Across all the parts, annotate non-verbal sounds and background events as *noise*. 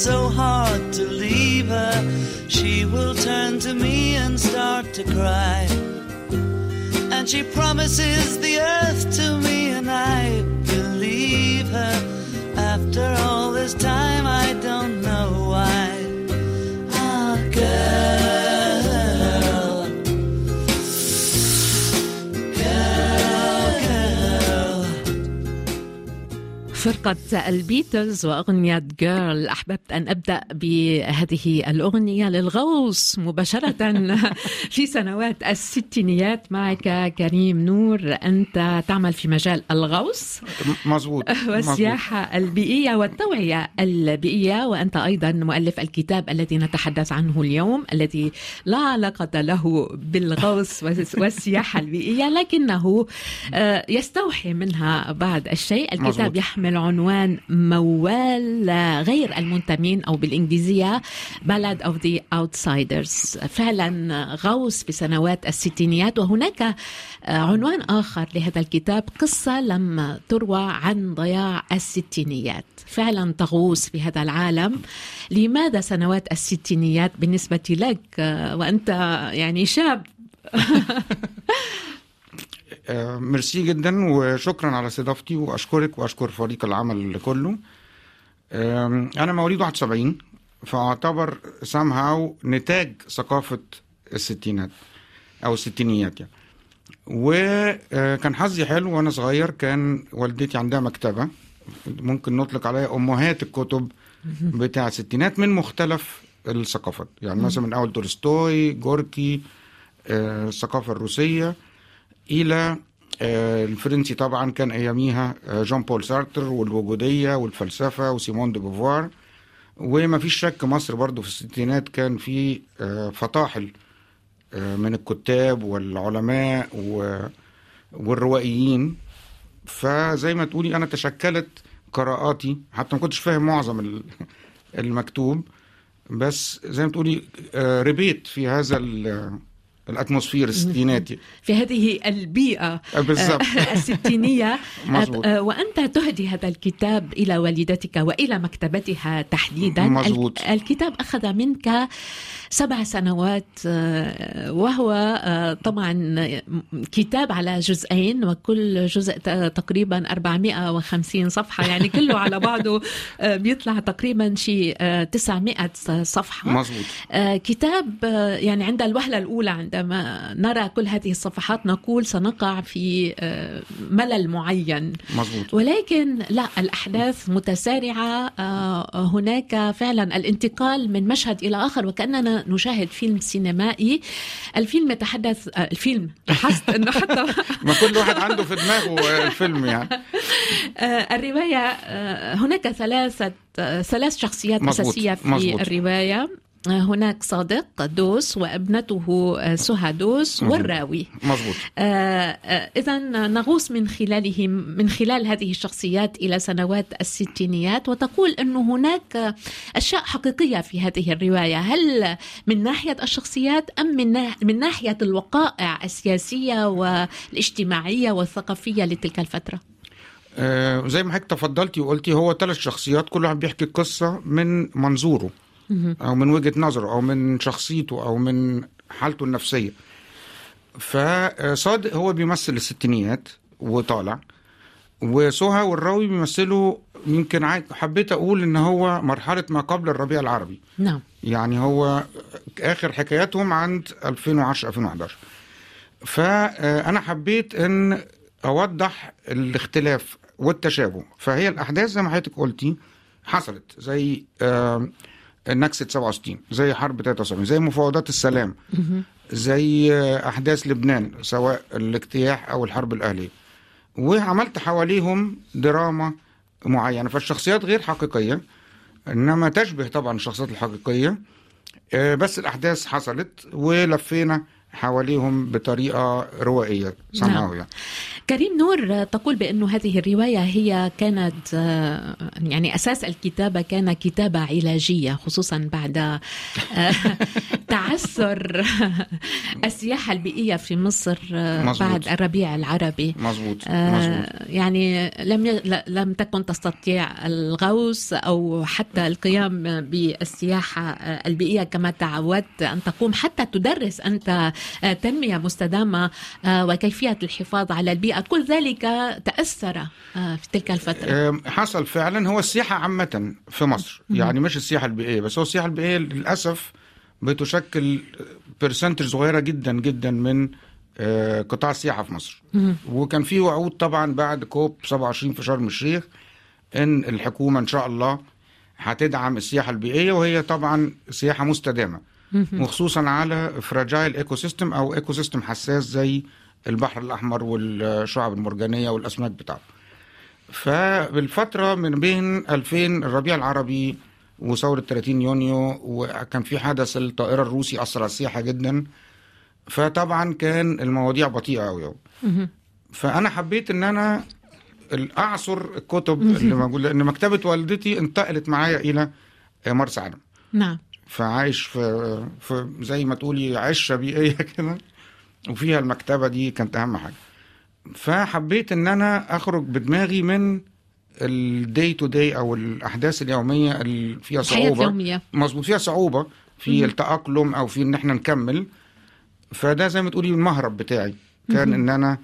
So hard to leave her, she will turn to me and start to cry. And she promises the earth to me, and I believe her. After all this time, I don't فرقة البيتلز وأغنية جيرل أحببت أن أبدأ بهذه الأغنية للغوص مباشرة *laughs* في سنوات الستينيات معك كريم نور أنت تعمل في مجال الغوص مظبوط. *laughs* والسياحة البيئية والتوعية البيئية وأنت أيضا مؤلف الكتاب الذي نتحدث عنه اليوم الذي لا علاقة له بالغوص *laughs* والسياحة البيئية لكنه آه، يستوحي منها بعض الشيء الكتاب مظبوط. يحمل عنوان موال غير المنتمين أو بالإنجليزية Ballad of the Outsiders. فعلا غوص في سنوات الستينيات وهناك عنوان آخر لهذا الكتاب قصة لم تروى عن ضياع الستينيات. فعلا تغوص في هذا العالم. لماذا سنوات الستينيات بالنسبة لك؟ وأنت يعني شاب. *laughs* ميرسي جدا وشكرا على استضافتي وأشكرك وأشكر فريق العمل كله. آم، أنا مواليد 71 فأعتبر somehow نتاج ثقافة الستينات أو الستينيات يعني. وكان حظي حلو وأنا صغير كان والدتي عندها مكتبة ممكن نطلق عليها أمهات الكتب بتاع الستينات من مختلف الثقافات. يعني مثلا من أول تولستوي جوركي آه، الثقافة الروسية إلى آه، الفرنسي طبعا كان أياميها جون بول سارتر والوجودية والفلسفة وسيمون دي بوفوار. وما فيش شك مصر برضو في الستينات كان في آه، فطاحل آه، من الكتاب والعلماء والروائيين. فزي ما تقولي أنا تشكلت قراءاتي حتى ما كنتش فاهم معظم ال- المكتوب. بس زي ما تقولي ربيت في هذا الأتموسفير الستيناتي في هذه البيئة آه، آه، الستينية. *laughs* مظبوط. آه، وأنت تهدي هذا الكتاب إلى والدتك وإلى مكتبتها تحديدا. مظبوط. ال- الكتاب أخذ منك سبع سنوات وهو طبعا كتاب على جزئين وكل جزء تقريبا 450 صفحة. يعني *laughs* كله على بعضه بيطلع تقريبا شيء آه، 900 صفحة. مظبوط. آه، كتاب يعني عند الوهلة الأولى عندما نرى كل هذه الصفحات نقول سنقع في آه، ملل معين. مظبوط ولكن لا الأحداث متسارعة آه، هناك فعلا الانتقال من مشهد إلى آخر وكأننا نشاهد فيلم سينمائي. الفيلم يتحدث آه، الفيلم لاحظت أنه حتى *laughs* ما كل واحد عنده في دماغه الفيلم يعني. *laughs* الرواية هناك ثلاثة ثلاث شخصيات مظبوط، أساسية في مظبوط. الرواية. هناك صادق دوس وابنته آه، سهى دوس. والراوي. مظبوط. إذا نغوص من خلالهم من خلال هذه الشخصيات إلى سنوات الستينيات وتقول أنه هناك أشياء حقيقية في هذه الرواية. هل من ناحية الشخصيات أم من من ناحية الوقائع السياسية والاجتماعية والثقافية لتلك الفترة؟ آه زي ما حضرتك تفضلتي وقلتي هو ثلاث شخصيات كل واحد بيحكي قصة من منظوره. أو من وجهة نظره أو من شخصيته أو من حالته النفسية. فصادق هو بيمثل الستينيات وطالع وسهى والراوي بيمثلوا يمكن حبيت أقول إن هو مرحلة ما قبل الربيع العربي. نعم. يعني هو آخر حكاياتهم عند 2010 2011 فأنا حبيت إن أوضح الاختلاف والتشابه. فهي الأحداث زي ما حضرتك قلتي حصلت زي نكسة 67 زي حرب 73 زي مفاوضات السلام زي أحداث لبنان سواء الاجتياح أو الحرب الأهلية. وعملت حواليهم دراما معينة فالشخصيات غير حقيقية إنما تشبه طبعا الشخصيات الحقيقية. آه، بس الأحداث حصلت ولفينا حواليهم بطريقة روائية somehow يعني كريم نور تقول بأنه هذه الرواية هي كانت آه، يعني أساس الكتابة كان كتابة علاجية خصوصا بعد آه، *laughs* تعثر السياحة البيئية في مصر آه، مظبوط. بعد الربيع العربي. مظبوط آه، مظبوط. يعني لم لم تكن تستطيع الغوص أو حتى القيام بالسياحة آه، البيئية كما تعودت أن تقوم حتى تدرس أنت آه، تنميه مستدامة آه، وكيفية الحفاظ على البيئة. كل ذلك تأثر آه، في تلك الفترة. آم، حصل فعلا. هو السياحة عامة في مصر يعني مش السياحة البيئية بس هو السياحة البيئية للأسف بتشكل percentage صغيرة جدا جدا من آه، قطاع السياحة في مصر. وكان في وعود طبعا بعد COP 27 في شرم الشيخ إن الحكومة إن شاء الله هتدعم السياحة البيئية وهي طبعا سياحة مستدامة. وخصوصا على fragile ecosystem أو ecosystem حساس زي البحر الأحمر والشعب المرجانية والأسماك بتاعته. فبالفترة من بين 2000 الربيع العربي وثورة 30 يونيو وكان في حدث الطائرة الروسي أثر على السياحة جدا. فطبعا كان المواضيع بطيئة أوي أوي. فأنا حبيت إن أنا أعصر الكتب اللي موجودة لأن مكتبة والدتي انتقلت معايا إلى مرسى علم نعم. فعايش في, في زي ما تقولي عشة بيئية *laughs* كده وفيها المكتبة دي كانت أهم حاجة. فحبيت إن أنا أخرج بدماغي من ال day to day أو الأحداث اليومية اللي فيها صعوبة. مظبوط فيها صعوبة في التأقلم أو في إن إحنا نكمل. فده زي ما تقولي المهرب بتاعي. كان إن أنا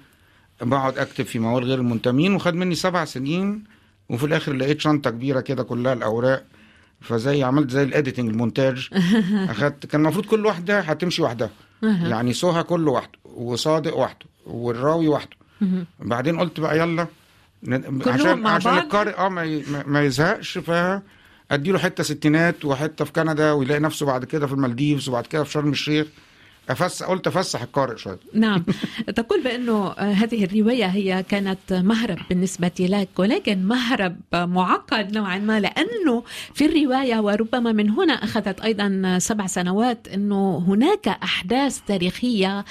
بقعد أكتب في موال غير المنتمين وخد مني سبع سنين وفي الآخر لقيت شنطة كبيرة كده كلها الأوراق. فزي عملت زي ال editing المونتاج. *laughs* أخدت كان المفروض كل واحدة هتمشي وحدها. يعني سهى كله وحده وصادق وحده والراوي وحده. بعدين قلت بقى يلا عشان مع عشان؟ القارئ آه ما ما- يزهقش فاديله حتة ستينات وحتة في كندا ويلاقي نفسه بعد كده في المالديفز وبعد كده في شرم الشيخ. افسح قلت أفسح القارئ شوية. نعم. *laughs* تقول بأنه آه، هذه الرواية هي كانت مهرب بالنسبة لك ولكن مهرب معقد نوعا ما لأنه في الرواية وربما من هنا أخذت أيضا سبع سنوات أنه هناك أحداث تاريخية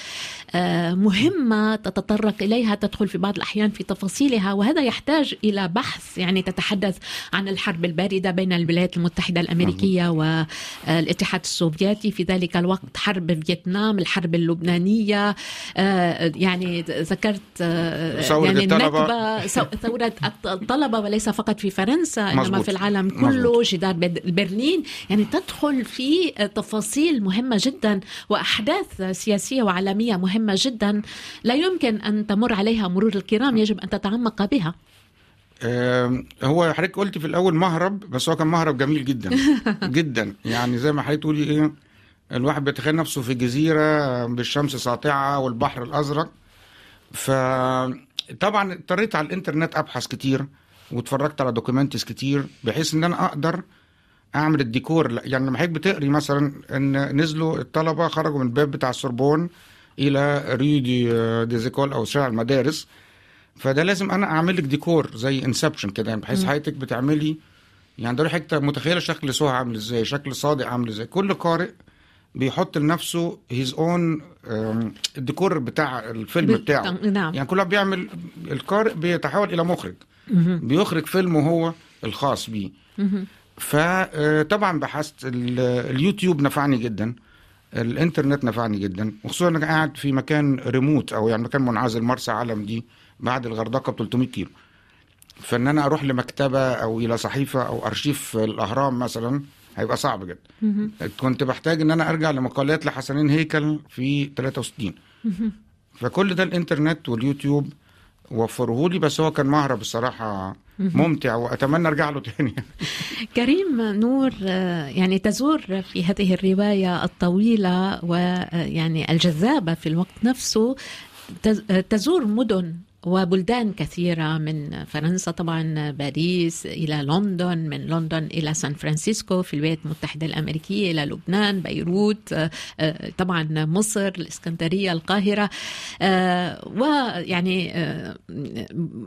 آه، مهمة تتطرق إليها تدخل في بعض الأحيان في تفاصيلها وهذا يحتاج إلى بحث يعني تتحدث عن الحرب الباردة بين الولايات المتحدة الأمريكية والاتحاد السوفيتي في ذلك الوقت حرب فيتنام الحرب اللبنانية آه، يعني ذكرت آه، ثورة يعني الطلبة. سو- ثورة الطلبة وليس فقط في فرنسا إنما. في العالم كله مظبوط. جدار برلين يعني تدخل في تفاصيل مهمة جدا وأحداث سياسية وعالمية مهمة جدا لا يمكن أن تمر عليها مرور الكرام يجب أن تتعمق بها هو حضرتك قلت في الأول مهرب بس هو كان مهرب جميل جدا *laughs* جدا يعني زي ما حضرتك تقولي إيه الواحد بيتخيل نفسه في جزيرة بالشمس ساطعة والبحر الأزرق. فطبعا اضطريت على الإنترنت أبحث كتير واتفرجت على دوكيومنتس كتير بحيث إن أنا أقدر أعمل الديكور. يعني لما حضرتك بتقري مثلا إن نزلوا الطلبة خرجوا من الباب بتاع السوربون إلى Rue des des Écoles أو شارع المدارس. فده لازم أنا أعمل لك ديكور زي Inception كده يعني بحيث حضرتك بتعملي. يعني ده حضرتك متخيلة شكل سهى عامل إزاي شكل صادق عامل إزاي. كل قارئ بيحط لنفسه his own الديكور بتاع الفيلم بتاعه. نعم. يعني كل واحد بيعمل القارئ بيتحول إلى مخرج. بيخرج فيلمه هو الخاص بيه. فطبعا بحثت ال- اليوتيوب نفعني جدا. الإنترنت نفعني جدا. وخصوصا انك قاعد في مكان ريموت أو يعني مكان منعزل مرسى علم دي بعد الغردقة ب 300 كيلو. فإن أنا أروح لمكتبة أو إلى صحيفة أو أرشيف الأهرام مثلا هيبقى صعب جدا. كنت بحتاج إن أنا أرجع لمقالات لحسنين هيكل في 63 فكل ده الإنترنت واليوتيوب وفره لي بس هو كان مهرب الصراحة ممتع وأتمنى أرجع له تاني. *laughs* كريم نور يعني تزور في هذه الرواية الطويلة ويعني الجذابة في الوقت نفسه تز- تزور مدن وبلدان كثيرة من فرنسا طبعا باريس إلى لندن من لندن إلى سان فرانسيسكو في الولايات المتحدة الأمريكية إلى لبنان بيروت آه، طبعا مصر الإسكندرية القاهرة. آه، ويعني آه،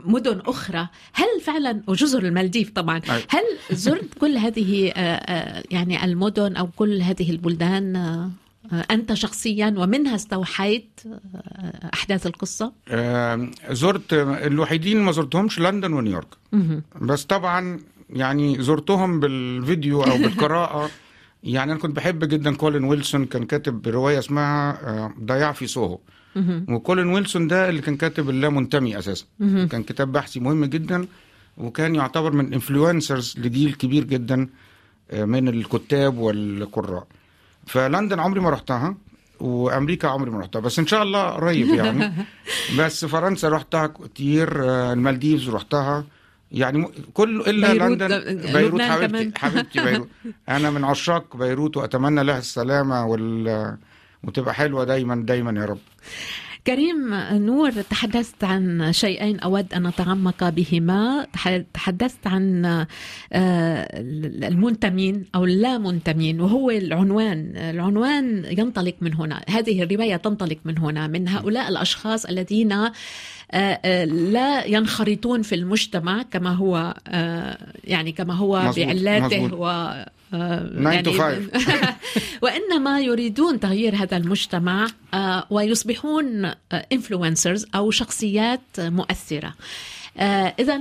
مدن أخرى. هل فعلا وجزر المالديف طبعا هل زرت كل هذه يعني المدن أو كل هذه البلدان؟ أنت شخصيا ومنها استوحيت أحداث القصة؟ زرت الوحيدين ما زرتهمش لندن ونيويورك. بس طبعا يعني زرتهم بالفيديو أو *laughs* بالقراءة. يعني أنا كنت بحب جدا كولين ويلسون كان كاتب رواية اسمها ضياع في سوهو. وكولين ويلسون ده اللي كان كاتب اللا منتمي أساسا كان كتاب بحثي مهم جدا وكان يعتبر من influencers لجيل كبير جدا من الكتاب والقراء. فلندن عمري ما رحتها وأمريكا عمري ما رحتها بس إن شاء الله قريب يعني. *laughs* بس فرنسا رحتها كتير المالديفز رحتها. يعني كل إلا بيروت لندن بيروت حبيبتي حبيبتي بيروت. *laughs* أنا من عشاق بيروت وأتمنى لها السلامة وال وتبقى حلوة دايما دايما يا رب. كريم نور تحدثت عن شيئين أود أن أتعمق بهما. تحدثت عن المنتمين أو اللا منتمين وهو العنوان. العنوان ينطلق من هنا. هذه الرواية تنطلق من هنا من هؤلاء الأشخاص الذين لا ينخرطون في المجتمع كما هو يعني كما هو مزبوط بعلاته مزبوط. و يعني *laughs* وإنما يريدون تغيير هذا المجتمع ويصبحون influencers أو شخصيات مؤثرة اذا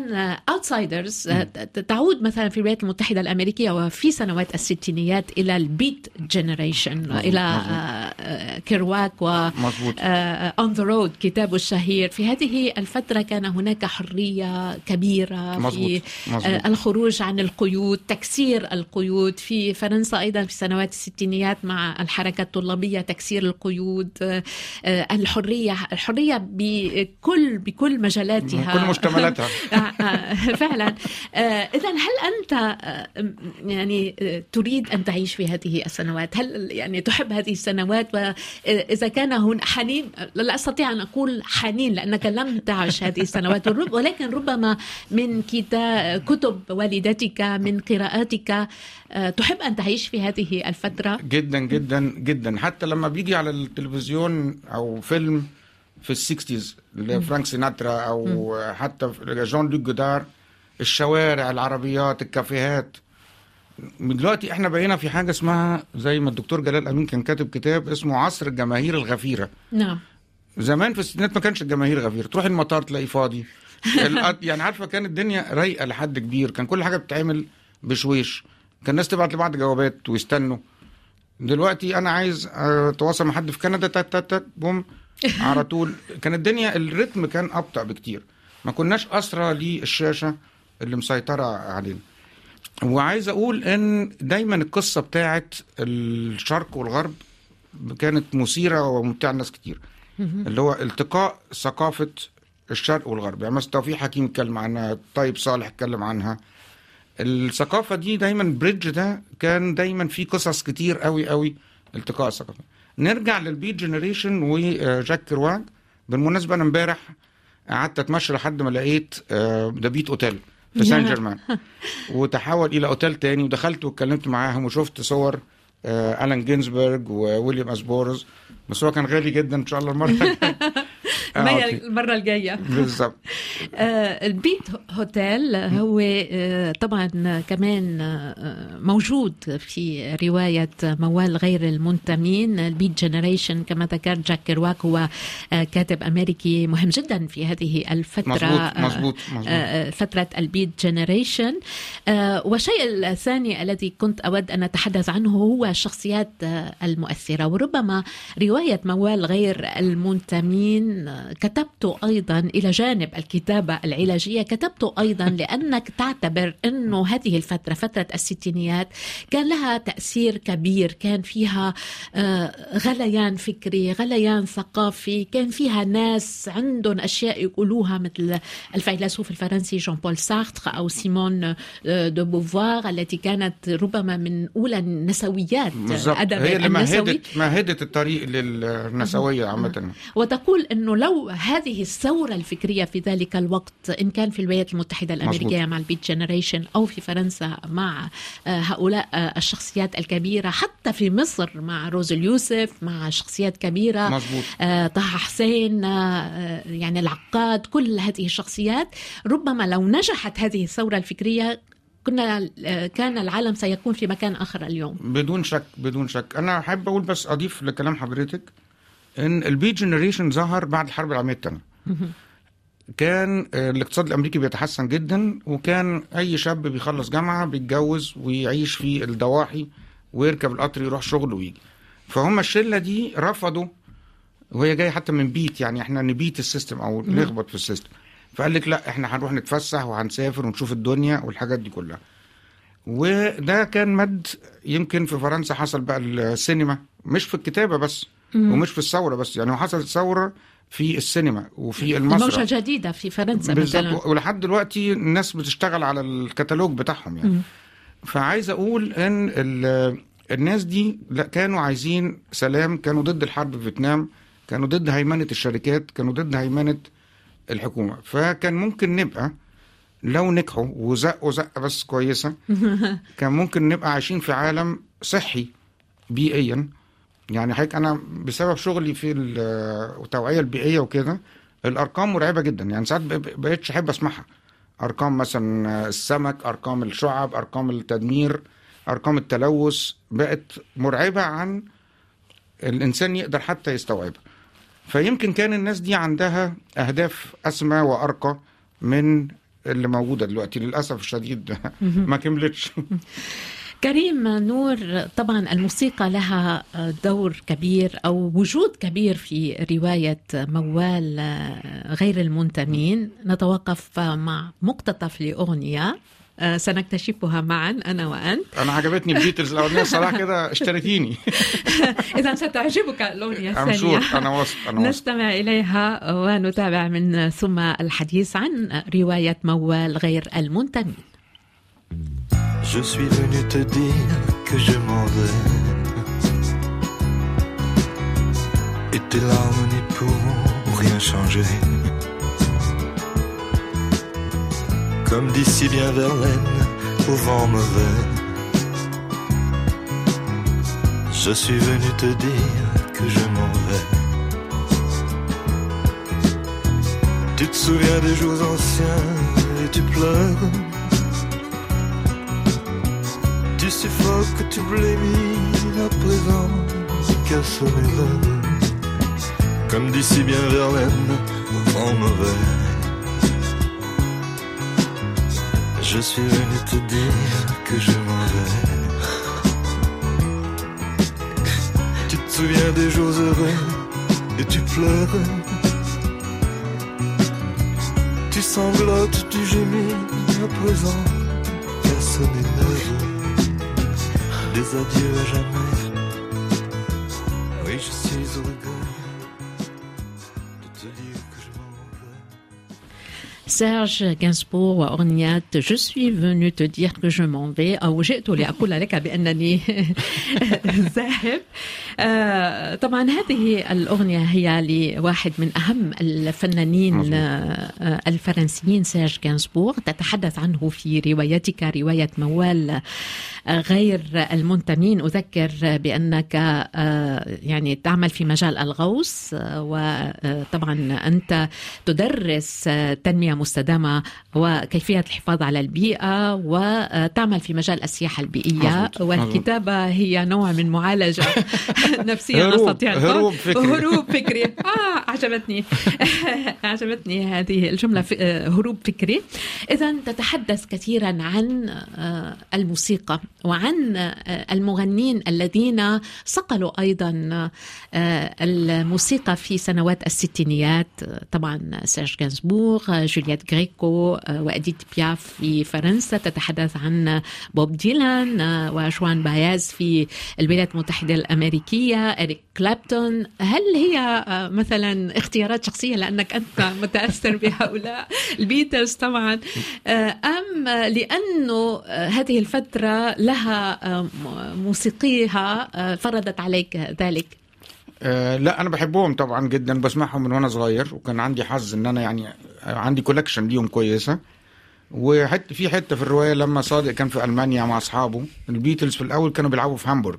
outsiders تعود مثلا في الولايات المتحدة الأمريكية وفي سنوات الستينيات إلى ال Beat Generation إلى. كيرواك و On the Road كتابه الشهير في هذه الفترة كان هناك حرية كبيرة مزبوط. في مزبوط. الخروج عن القيود تكسير القيود في فرنسا أيضا في سنوات الستينيات مع الحركة الطلابية تكسير القيود الحرية الحرية بكل بكل مجالاتها كل مجتمعاتها *laughs* فعلا. اذا هل أنت يعني تريد أن تعيش في هذه السنوات؟ هل يعني تحب هذه السنوات؟ وإذا كان هن حنين لا أستطيع أن أقول حنين لأنك لم تعش هذه السنوات. ولكن ربما من كتب والدتك من قراءاتك تحب أن تعيش في هذه الفترة؟ جدا جدا جدا. حتى لما بيجي على التلفزيون أو فيلم في ال sixties لفرانك سيناترا أو. حتى جون لوك جودار الشوارع العربيات الكافيهات. دلوقتي إحنا بقينا في حاجة اسمها زي ما الدكتور جلال أمين كان كاتب كتاب اسمه عصر الجماهير الغفيرة. نعم. زمان في الستينات ما كانش الجماهير غفير تروح المطار تلاقي فاضي. *laughs* يعني عارفة كان الدنيا رايقة لحد كبير. كان كل حاجة بتتعمل بشويش. كان الناس تبعت لبعض جوابات ويستنوا. دلوقتي أنا عايز أتواصل مع حد في كندا تات تات تات بوم. على طول. كان الدنيا الريتم كان أبطأ بكتير. ما كناش اسرى للشاشة اللي مسيطرة علينا. وعايز أقول إن دايما القصة بتاعت الشرق والغرب كانت مثيرة وممتعة لناس كتير. اللي هو التقاء ثقافة الشرق والغرب. يعني مثلا توفيق حكيم اتكلم عنها طيب صالح اتكلم عنها. الثقافة دي دايما bridge ده كان دايما في قصص كتير قوي قوي التقاء الثقافه نرجع لل Beat Generation وجاك كرواك بالمناسبة أنا امبارح قعدت أتمشى لحد ما لقيت the Beat Hotel في سان جيرمان وتحول إلى اوتيل تاني ودخلت واتكلمت معاهم وشفت صور الان جينزبرج وويليام اس بوروز بس هو كان غالي جدا إن شاء الله المرة *laughs* *laughs* المرة الجاية. بالظبط *laughs* ال Beat Hotel هو طبعا كمان موجود في رواية موال غير المنتمين. ال Beat Generation كما ذكرت جاك كيرواك هو كاتب أمريكي مهم جدا في هذه الفترة. مزبوط مزبوط فترة ال Beat Generation. والشيء الثاني الذي كنت أود أن أتحدث عنه هو الشخصيات المؤثرة. وربما رواية موال غير المنتمين كتبت أيضا إلى جانب الكتابة العلاجية كتبت أيضا لأنك تعتبر إنه هذه الفترة فترة الستينيات كان لها تأثير كبير. كان فيها غليان فكري غليان ثقافي كان فيها ناس عندهم أشياء يقولوها مثل الفيلسوف الفرنسي جون بول سارتر أو سيمون دو بوفوار التي كانت ربما من أولى النسويات بالظبط هي اللي مهدت مهدت الطريق للنسوية عامة. وتقول إنه لو هذه الثورة الفكرية في ذلك الوقت إن كان في الولايات المتحدة الأمريكية مزبوط. مع البيت جنريشن أو في فرنسا مع آه، هؤلاء آه، الشخصيات الكبيرة حتى في مصر مع روز اليوسف مع شخصيات كبيرة مزبوط. طه حسين يعني العقاد كل هذه الشخصيات ربما لو نجحت هذه الثورة الفكرية كنا كان العالم سيكون في مكان آخر اليوم بدون شك بدون شك أنا أحب أقول بس أضيف لكلام حضرتك إن ال Beat Generation ظهر بعد الحرب العالمية الثانية. كان الاقتصاد الأمريكي بيتحسن جدا وكان أي شاب بيخلص جامعة بيتجوز ويعيش في الضواحي ويركب القطر يروح شغل ويجي. فهم الشلة دي رفضوا وهي جاية حتى من beat يعني إحنا ن beat ال system أو نخبط في ال system. فقال لك لا إحنا هنروح نتفسح وهنسافر ونشوف الدنيا والحاجات دي كلها. وده كان مد يمكن في فرنسا حصل بقى السينما مش في الكتابة بس. ومش في الثورة بس يعني حصلت ثورة في السينما وفي المسرح. موجة جديدة في فرنسا مثلا. ولحد دلوقتي الناس بتشتغل على الكتالوج بتاعهم يعني. فعايز أقول إن الناس دي لا كانوا عايزين سلام كانوا ضد الحرب في فيتنام كانوا ضد هيمنة الشركات كانوا ضد هيمنة الحكومة. فكان ممكن نبقى لو نجحوا وزقوا زقة بس كويسة *laughs* كان ممكن نبقى عايشين في عالم صحي بيئيا يعني حضرتك أنا بسبب شغلي في التوعية البيئية وكده الأرقام مرعبة جدا. يعني ساعات بقيتش أحب أسمعها. أرقام مثلا السمك أرقام الشعب أرقام التدمير أرقام التلوث بقت مرعبة عن الإنسان يقدر حتى يستوعبها. فيمكن كان الناس دي عندها أهداف أسمى وأرقى من اللي موجودة دلوقتي للأسف الشديد *laughs* ما كملتش. *laughs* كريم نور طبعا الموسيقى لها دور كبير أو وجود كبير في رواية موال غير المنتمين. نتوقف مع مقتطف لأغنية سنكتشفها معا أنا وأنت. أنا عجبتني البيتلز الاولانيه صراحة كده اشتريتيني. *laughs* اذا ستعجبك الأغنية الثانية. أنا واثق أنا نستمع إليها ونتابع من ثم الحديث عن رواية موال غير المنتمين. Je suis venu te dire que je m'en vais. Et tes larmes n'y pourront rien changer. Comme d'ici bien Verlaine, au vent mauvais. Je suis venu te dire que je m'en vais. Tu te souviens des jours anciens et tu pleures. Tu suffoques, tu blémis à présent, casse mes rêves. Comme d'ici bien Verlaine, vent mauvais. Je suis venu te dire que je m'en vais. Tu te souviens des jours heureux et tu pleures. Tu sanglotes, tu gémis à présent, personne n'est. Des adieux à jamais. سيرج غانسبور وأغنية Je suis venu te dire que je m'en vais أو جئت لأقول لك بأنني ذاهب طبعا هذه الأغنية هي لواحد من أهم الفنانين. آه، الفرنسيين سيرج غانسبور تتحدث عنه في روايتك رواية موال غير المنتمين. أذكر بأنك آه، يعني تعمل في مجال الغوص آه، وطبعا أنت تدرس تنمية مستدامة وكيفية الحفاظ على البيئة وتعمل في مجال السياحة البيئية مظبوط. والكتابة هي نوع من معالجة *laughs* نفسية هروب- نستطيع. هروب فكري. هروب فكري آه عجبتني *laughs* عجبتني هذه الجملة آه، هروب فكري إذا تتحدث كثيرا عن آه، الموسيقى وعن آه، المغنين الذين صقلوا أيضا الموسيقى في سنوات الستينيات طبعا سيرج غانسبور آه، جولييت غريكو آه، وأديت بياف في فرنسا تتحدث عن بوب ديلان آه، وجوان باياز في الولايات المتحدة الأمريكية إريك كلابتون. هل هي آه، مثلا اختيارات شخصية؟ لأنك أنت متأثر بهؤلاء البيتلز طبعا. أم لأنه هذه الفترة لها موسيقيها فرضت عليك ذلك. آه لا أنا بحبهم طبعا جدا بسمعهم من وأنا صغير وكان عندي حظ إن أنا يعني عندي collection ليهم كويسة. وحتى في حتة في الرواية لما صادق كان في ألمانيا مع أصحابه البيتلز في الأول كانوا بيلعبوا في هامبورغ.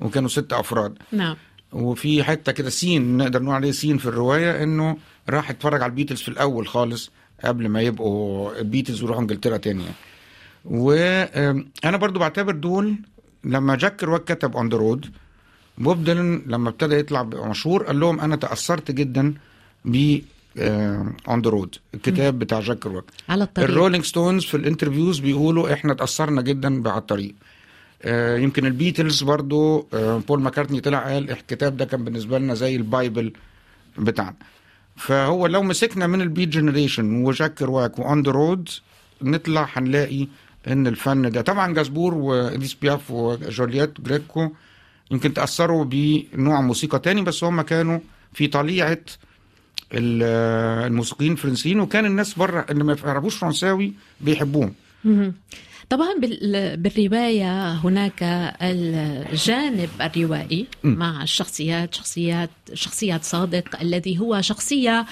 وكانوا ست أفراد. نعم. وفي حتة كده scene نقدر نقول عليه scene في الرواية إنه راح اتفرج على البيتلز في الأول خالص قبل ما يبقوا البيتلز ويروحوا إنجلترا تاني. وأنا برضو بعتبر دول لما جاك كيروك كتب On the Road بوب ديلن لما ابتدى يطلع مشهور قال لهم أنا تأثرت جدا ب On the Road الكتاب بتاع جاك كيروك على الطريق. الرولينج ستونز في ال interviews بيقولوا إحنا تأثرنا جدا على الطريق. آه، يمكن البيتلز برضو آه، بول ماكارتني طلع قال الكتاب ده كان بالنسبة لنا زي ال Bible بتاعنا. فهو لو مسكنا من ال Beat Generation وجاك كيرواك و On the Road نطلع هنلاقي إن الفن ده. طبعا جاسبور واديس بياف وجولييت جريكو يمكن تأثروا بنوع موسيقى تاني بس هم كانوا في طليعة ال- الموسيقيين الفرنسيين وكان الناس بره اللي ما يعرفوش فرنساوي بيحبوهم. طبعا بال- بالرواية هناك الجانب الروائي مع الشخصيات شخصيات شخصية صادق الذي هو شخصية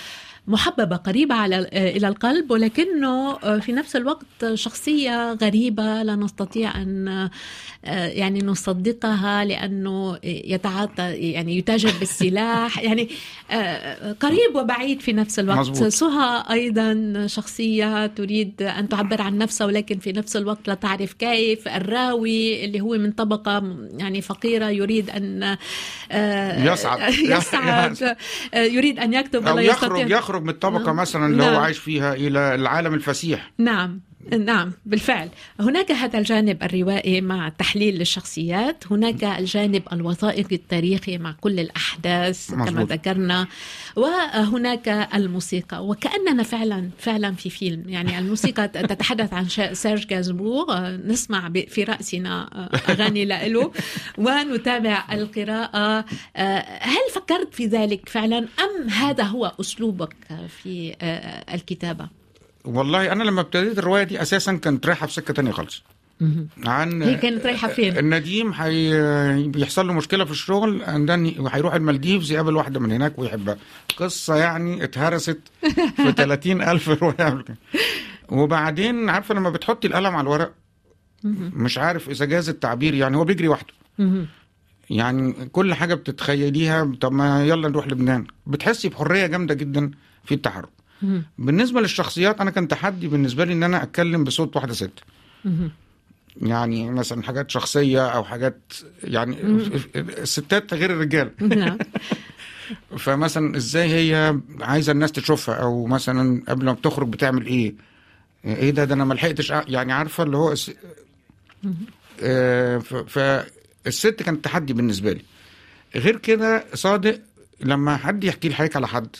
محببة قريبة على إلى القلب ولكنه في نفس الوقت شخصية غريبة لا نستطيع أن يعني نصدقها لأنه يتعاطى يعني يتاجر بالسلاح *laughs* يعني قريب وبعيد في نفس الوقت مظبوط. سهى أيضا شخصية تريد أن تعبر عن نفسها ولكن في نفس الوقت لا تعرف كيف الراوي اللي هو من طبقة يعني فقيرة يريد أن آه، يصعد. *laughs* يصعد آه، *laughs* يريد أن يكتب ولا يستطيع يخرج من الطبقة نعم. مثلا اللي هو نعم. عايش فيها إلى العالم الفسيح نعم نعم بالفعل هناك هذا الجانب الروائي مع تحليل للشخصيات هناك الجانب الوثائقي التاريخي مع كل الأحداث كما مظبوط. ذكرنا وهناك الموسيقى وكأننا فعلا فعلا في فيلم يعني الموسيقى تتحدث عن سيرج جازبور نسمع في رأسنا أغاني له ونتابع القراءة هل فكرت في ذلك فعلا أم هذا هو أسلوبك في الكتابة؟ والله أنا لما ابتديت الرواية دي أساسا كانت رايحة في سكة تانية خالص. عن هي كانت رايحة فين؟ النديم حي... بيحصل له مشكلة في الشغل وهيروح المالديفز يقابل واحدة من هناك ويحبها. قصة يعني اتهرست في *laughs* 30 ألف رواية وبعدين عارفة لما بتحطي القلم على الورق مش عارف إذا جاز التعبير يعني هو بيجري وحده. يعني كل حاجة بتتخيليها طب ما يلا نروح لبنان. بتحسي بحرية جامدة جدا في التحرك. بالنسبة للشخصيات أنا كان تحدي بالنسبة لي إن أنا أتكلم بصوت واحدة ست. يعني مثلا حاجات شخصية أو حاجات يعني الستات غير الرجال. *laughs* نعم. *laughs* فمثلا إزاي هي عايزة الناس تشوفها؟ أو مثلا قبل ما بتخرج بتعمل إيه؟ إيه ده؟ ده أنا ما لحقتش يعني عارفة اللي هو الس- آه، فالست كانت تحدي بالنسبة لي. غير كده صادق لما حد يحكي لي حضرتك على حد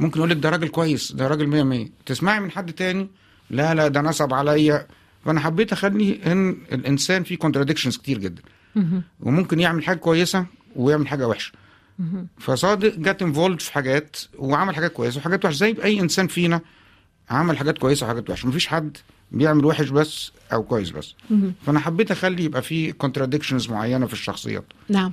ممكن يقول لك ده راجل كويس ده راجل مية مية. تسمعي من حد تاني؟ لا لا ده نصب عليا. فأنا حبيت أخلي إن الإنسان فيه contradictions كتير جدا. وممكن يعمل حاجة كويسة ويعمل حاجة وحشة. فصادق جت involved في حاجات وعمل حاجات كويسة. وحاجات وحشة زي أي إنسان فينا عمل حاجات كويسة وحاجات وحشة. مفيش حد بيعمل وحش بس أو كويس بس. فأنا حبيت أخلي يبقى في كونتراديكشنز معينة في الشخصيات. نعم.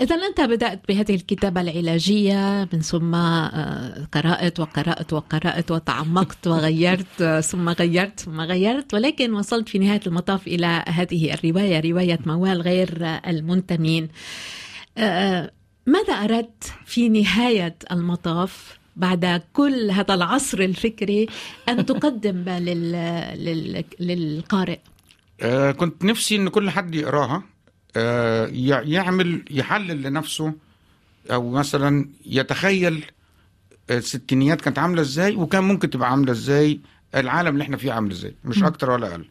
إذا أنت بدأت بهذه الكتابة العلاجية من ثم آه، قرأت وقرأت وقرأت وتعمقت *laughs* وغيرت آه، ثم غيرت ثم غيرت ولكن وصلت في نهاية المطاف إلى هذه الرواية رواية موال غير المنتمين. آه، ماذا أردت في نهاية المطاف؟ بعد كل هذا العصر الفكري أن تقدم لل... لل... للقارئ. آه كنت نفسي إن كل حد يقراها. آه يع- يعمل يحلل لنفسه أو مثلا يتخيل الستينيات كانت عاملة إزاي وكان ممكن تبقى عاملة إزاي العالم اللي إحنا فيه عامل إزاي. مش أكتر ولا أقل.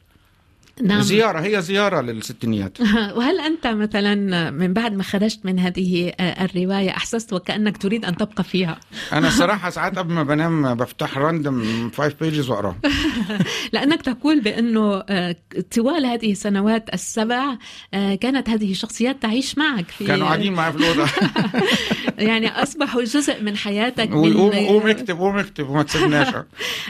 نعم. زيارة هي زيارة للستينيات. *laughs* وهل أنت مثلا من بعد ما خرجت من هذه الرواية أحسست وكأنك تريد أن تبقى فيها؟ *laughs* أنا الصراحه *laughs* ساعات قبل ما بنام بفتح random five pages واقراها لأنك تقول بأنه آه، طوال هذه السنوات السبع آه، كانت هذه الشخصيات تعيش معك في كانوا قاعدين معايا في الأوضة. يعني أصبحوا جزء من حياتك من قوم اكتب قوم اكتب وما تسيبناش.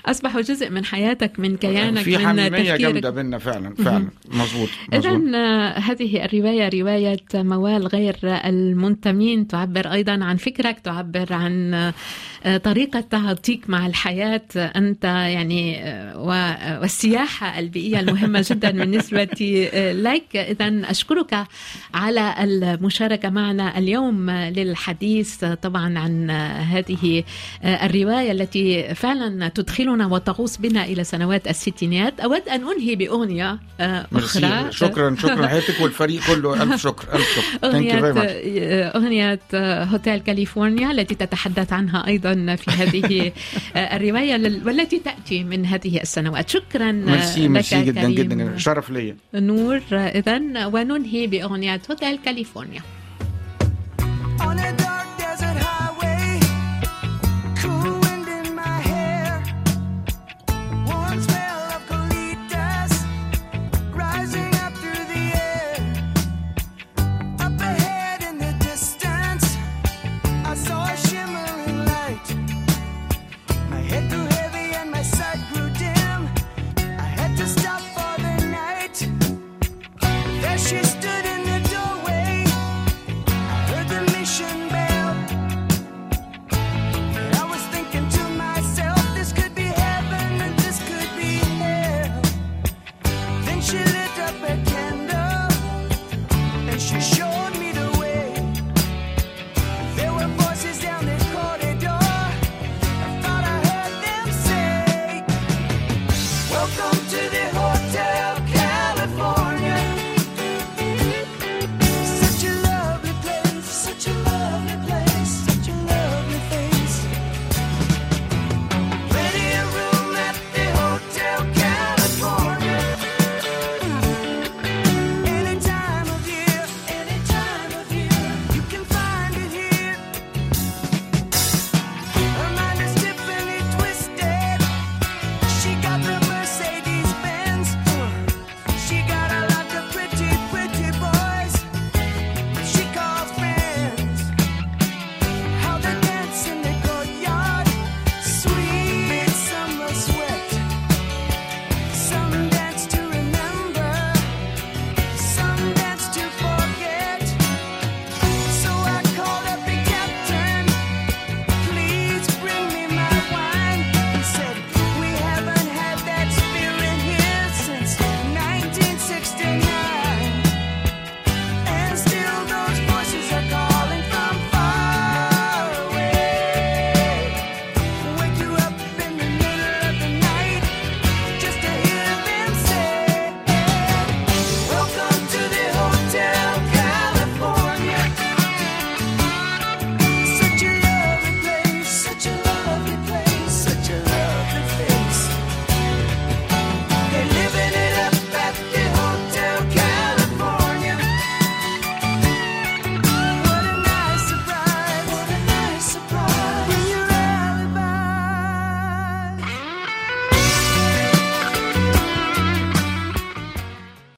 أصبحوا جزء من حياتك من كيانك في تفكيرك. جامدة بينا فعلا. فعلا. فعلا مظبوط إذا مظبوط هذه الرواية رواية موال غير المنتمين تعبر أيضا عن فكرك تعبر عن آه، طريقة تعاطيك مع الحياة أنت يعني آه، والسياحة البيئية المهمة جدا بالنسبة آه، لك. إذا أشكرك على المشاركة معنا اليوم للحديث طبعا عن هذه الرواية التي فعلا تدخلنا وتغوص بنا إلى سنوات الستينات أود أن أنهي بأغنية آه، أخرى. شكرا شكرا. *laughs* حياتك والفريق كله. ألف شكر ألف شكر. أغنية أغنية Hotel California التي تتحدث عنها أيضا في هذه الرواية لل- والتي تأتي من هذه السنوات. شكرا ميرسي لك ميرسي جدا كريم. جدا شرف ليا نور إذا وننهي بأغنية Hotel California.